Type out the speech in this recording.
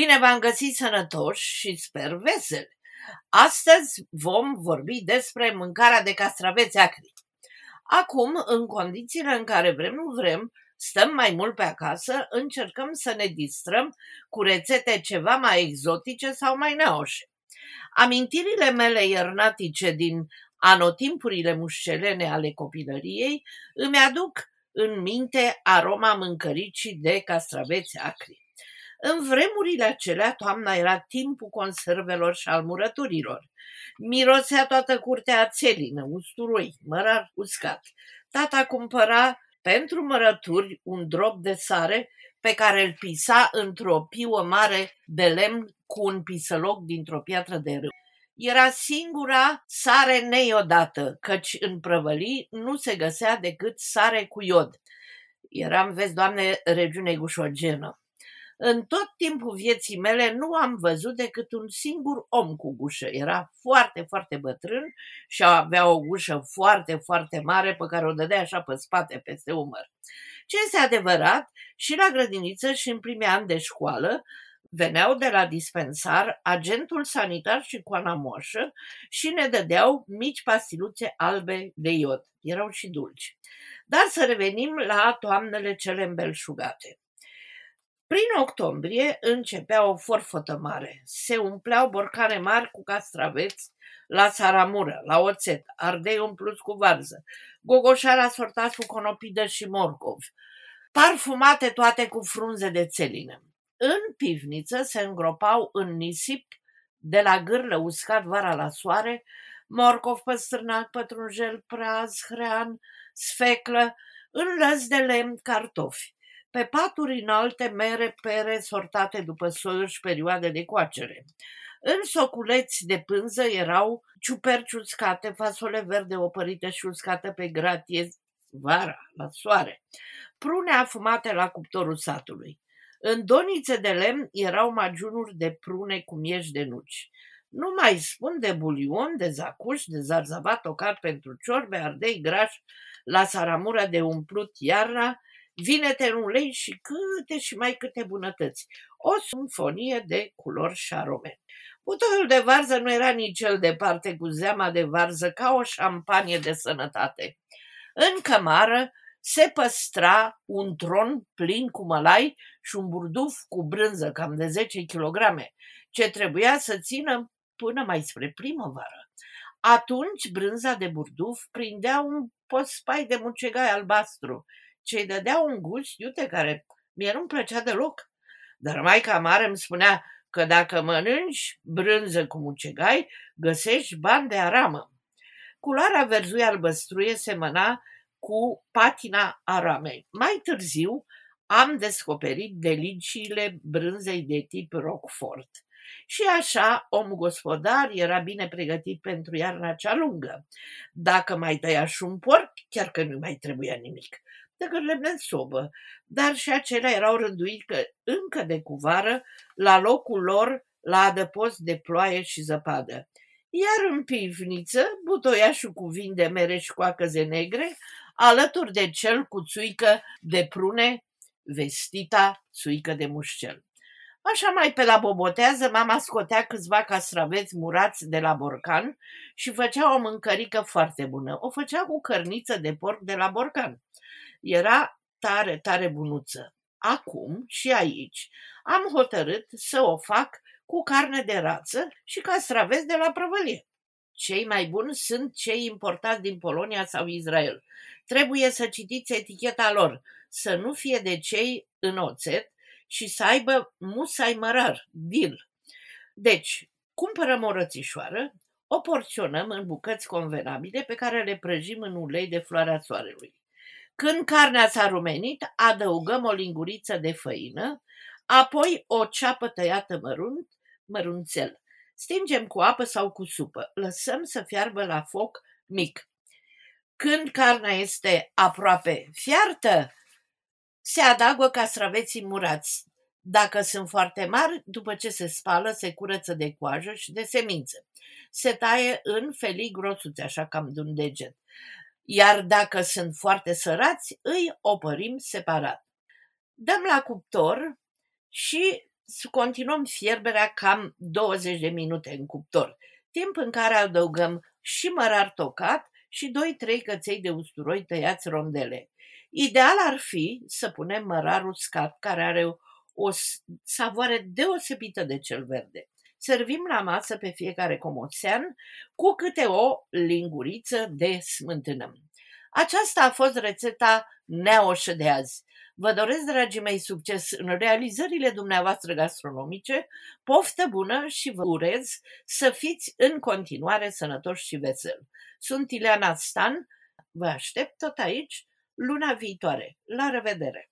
Bine v-am găsit sănătoși și sper veseli! Astăzi vom vorbi despre mâncarea de castraveți acri. Acum, în condițiile în care vrem nu vrem, stăm mai mult pe acasă, încercăm să ne distrăm cu rețete ceva mai exotice sau mai neoșe. Amintirile mele iernatice din anotimpurile mușcelene ale copilăriei îmi aduc în minte aroma mâncăricii de castraveți acri. În vremurile acelea, toamna era timpul conservelor și al murăturilor. Mirosea toată curtea țelină, usturoi, mărar uscat. Tata cumpăra pentru mărături un drop de sare pe care îl pisa într-o piuă mare de lemn cu un pisăloc dintr-o piatră de râu. Era singura sare neiodată, căci în prăvălii nu se găsea decât sare cu iod. Eram, vezi, doamne, regiune gușogenă. În tot timpul vieții mele nu am văzut decât un singur om cu gușă. Era foarte, foarte bătrân și avea o gușă foarte, foarte mare pe care o dădea așa pe spate, peste umăr. Ce este adevărat, și la grădiniță și în primii ani de școală veneau de la dispensar agentul sanitar și coana moșă și ne dădeau mici pastiluțe albe de iod. Erau și dulci. Dar să revenim la toamnele cele îmbelșugate. Prin octombrie începea o forfătă mare. Se umpleau borcane mari cu castraveți la saramură, la oțet, ardei umpluți cu varză, gogoșara sortați cu conopidă și morcov, parfumate toate cu frunze de țelină. În pivniță se îngropau în nisip, de la gârlă uscat vara la soare, morcov păstrânac, pătrunjel, praz, hrean, sfeclă, în lăs de lemn, cartofi. Pe paturi înalte mere, pere sortate după soiuri și perioade de coacere. În soculeți de pânză erau ciuperci uscate, fasole verde opărite și uscate pe gratie vara, la soare, prune afumate la cuptorul satului. În donițe de lemn erau magiunuri de prune cu mieși de nuci. Nu mai spun de bulion, de zacuș, de zarzavat tocat pentru ciorbe, ardei grași, la saramura de umplut iarna, vinete în ulei și câte și mai câte bunătăți. O simfonie de culori și șarome. Butoiul de varză nu era nici cel departe cu zeama de varză ca o șampanie de sănătate. În cămară se păstra un tron plin cu mălai și un burduf cu brânză cam de 10 kg, ce trebuia să țină până mai spre primăvară. Atunci brânza de burduf prindea un pospai de mucegai albastru ce îi dădea un gust, iute, care mie nu-mi plăcea deloc. Dar maica mare îmi spunea că dacă mănânci brânză cu mucegai, găsești bani de aramă. Culoarea verzui albăstruie semăna cu patina aramei. Mai târziu am descoperit deliciile brânzei de tip Roquefort. Și așa, omul gospodar era bine pregătit pentru iarna cea lungă. Dacă mai tăia și un porc, chiar că nu mai trebuia nimic de lemne în sobă, dar și acelea erau rânduite încă de cuvară la locul lor la adăpost de ploaie și zăpadă. Iar în pivniță, butoiașul cu vin de mere și coacăze negre, alături de cel cu țuică de prune, vestita țuică de mușcel. Așa mai pe la bobotează, mama scotea câțiva castraveți murați de la borcan și făcea o mâncărică foarte bună. O făcea cu cărniță de porc de la borcan. Era tare, tare bunuță. Acum și aici am hotărât să o fac cu carne de rață și castraveți de la prăvălie. Cei mai buni sunt cei importați din Polonia sau Israel. Trebuie să citiți eticheta lor, să nu fie de cei în oțet și să aibă musai mărar, dil. Deci, cumpărăm o rățișoară, o porționăm în bucăți convenabile pe care le prăjim în ulei de floarea soarelui. Când carnea s-a rumenit, adăugăm o linguriță de făină, apoi o ceapă tăiată mărunt, mărunțel. Stingem cu apă sau cu supă. Lăsăm să fiarbă la foc mic. Când carnea este aproape fiartă, se adaugă castraveții murați. Dacă sunt foarte mari, după ce se spală, se curăță de coajă și de semințe. Se taie în felii grosuțe, așa cam de un deget iar dacă sunt foarte sărați, îi opărim separat. Dăm la cuptor și continuăm fierberea cam 20 de minute în cuptor, timp în care adăugăm și mărar tocat și 2-3 căței de usturoi tăiați rondele. Ideal ar fi să punem mărar uscat, care are o savoare deosebită de cel verde. Servim la masă pe fiecare comoțean cu câte o linguriță de smântână. Aceasta a fost rețeta neoșă de azi. Vă doresc, dragii mei, succes în realizările dumneavoastră gastronomice, poftă bună și vă urez să fiți în continuare sănătoși și veseli. Sunt Ileana Stan, vă aștept tot aici luna viitoare. La revedere!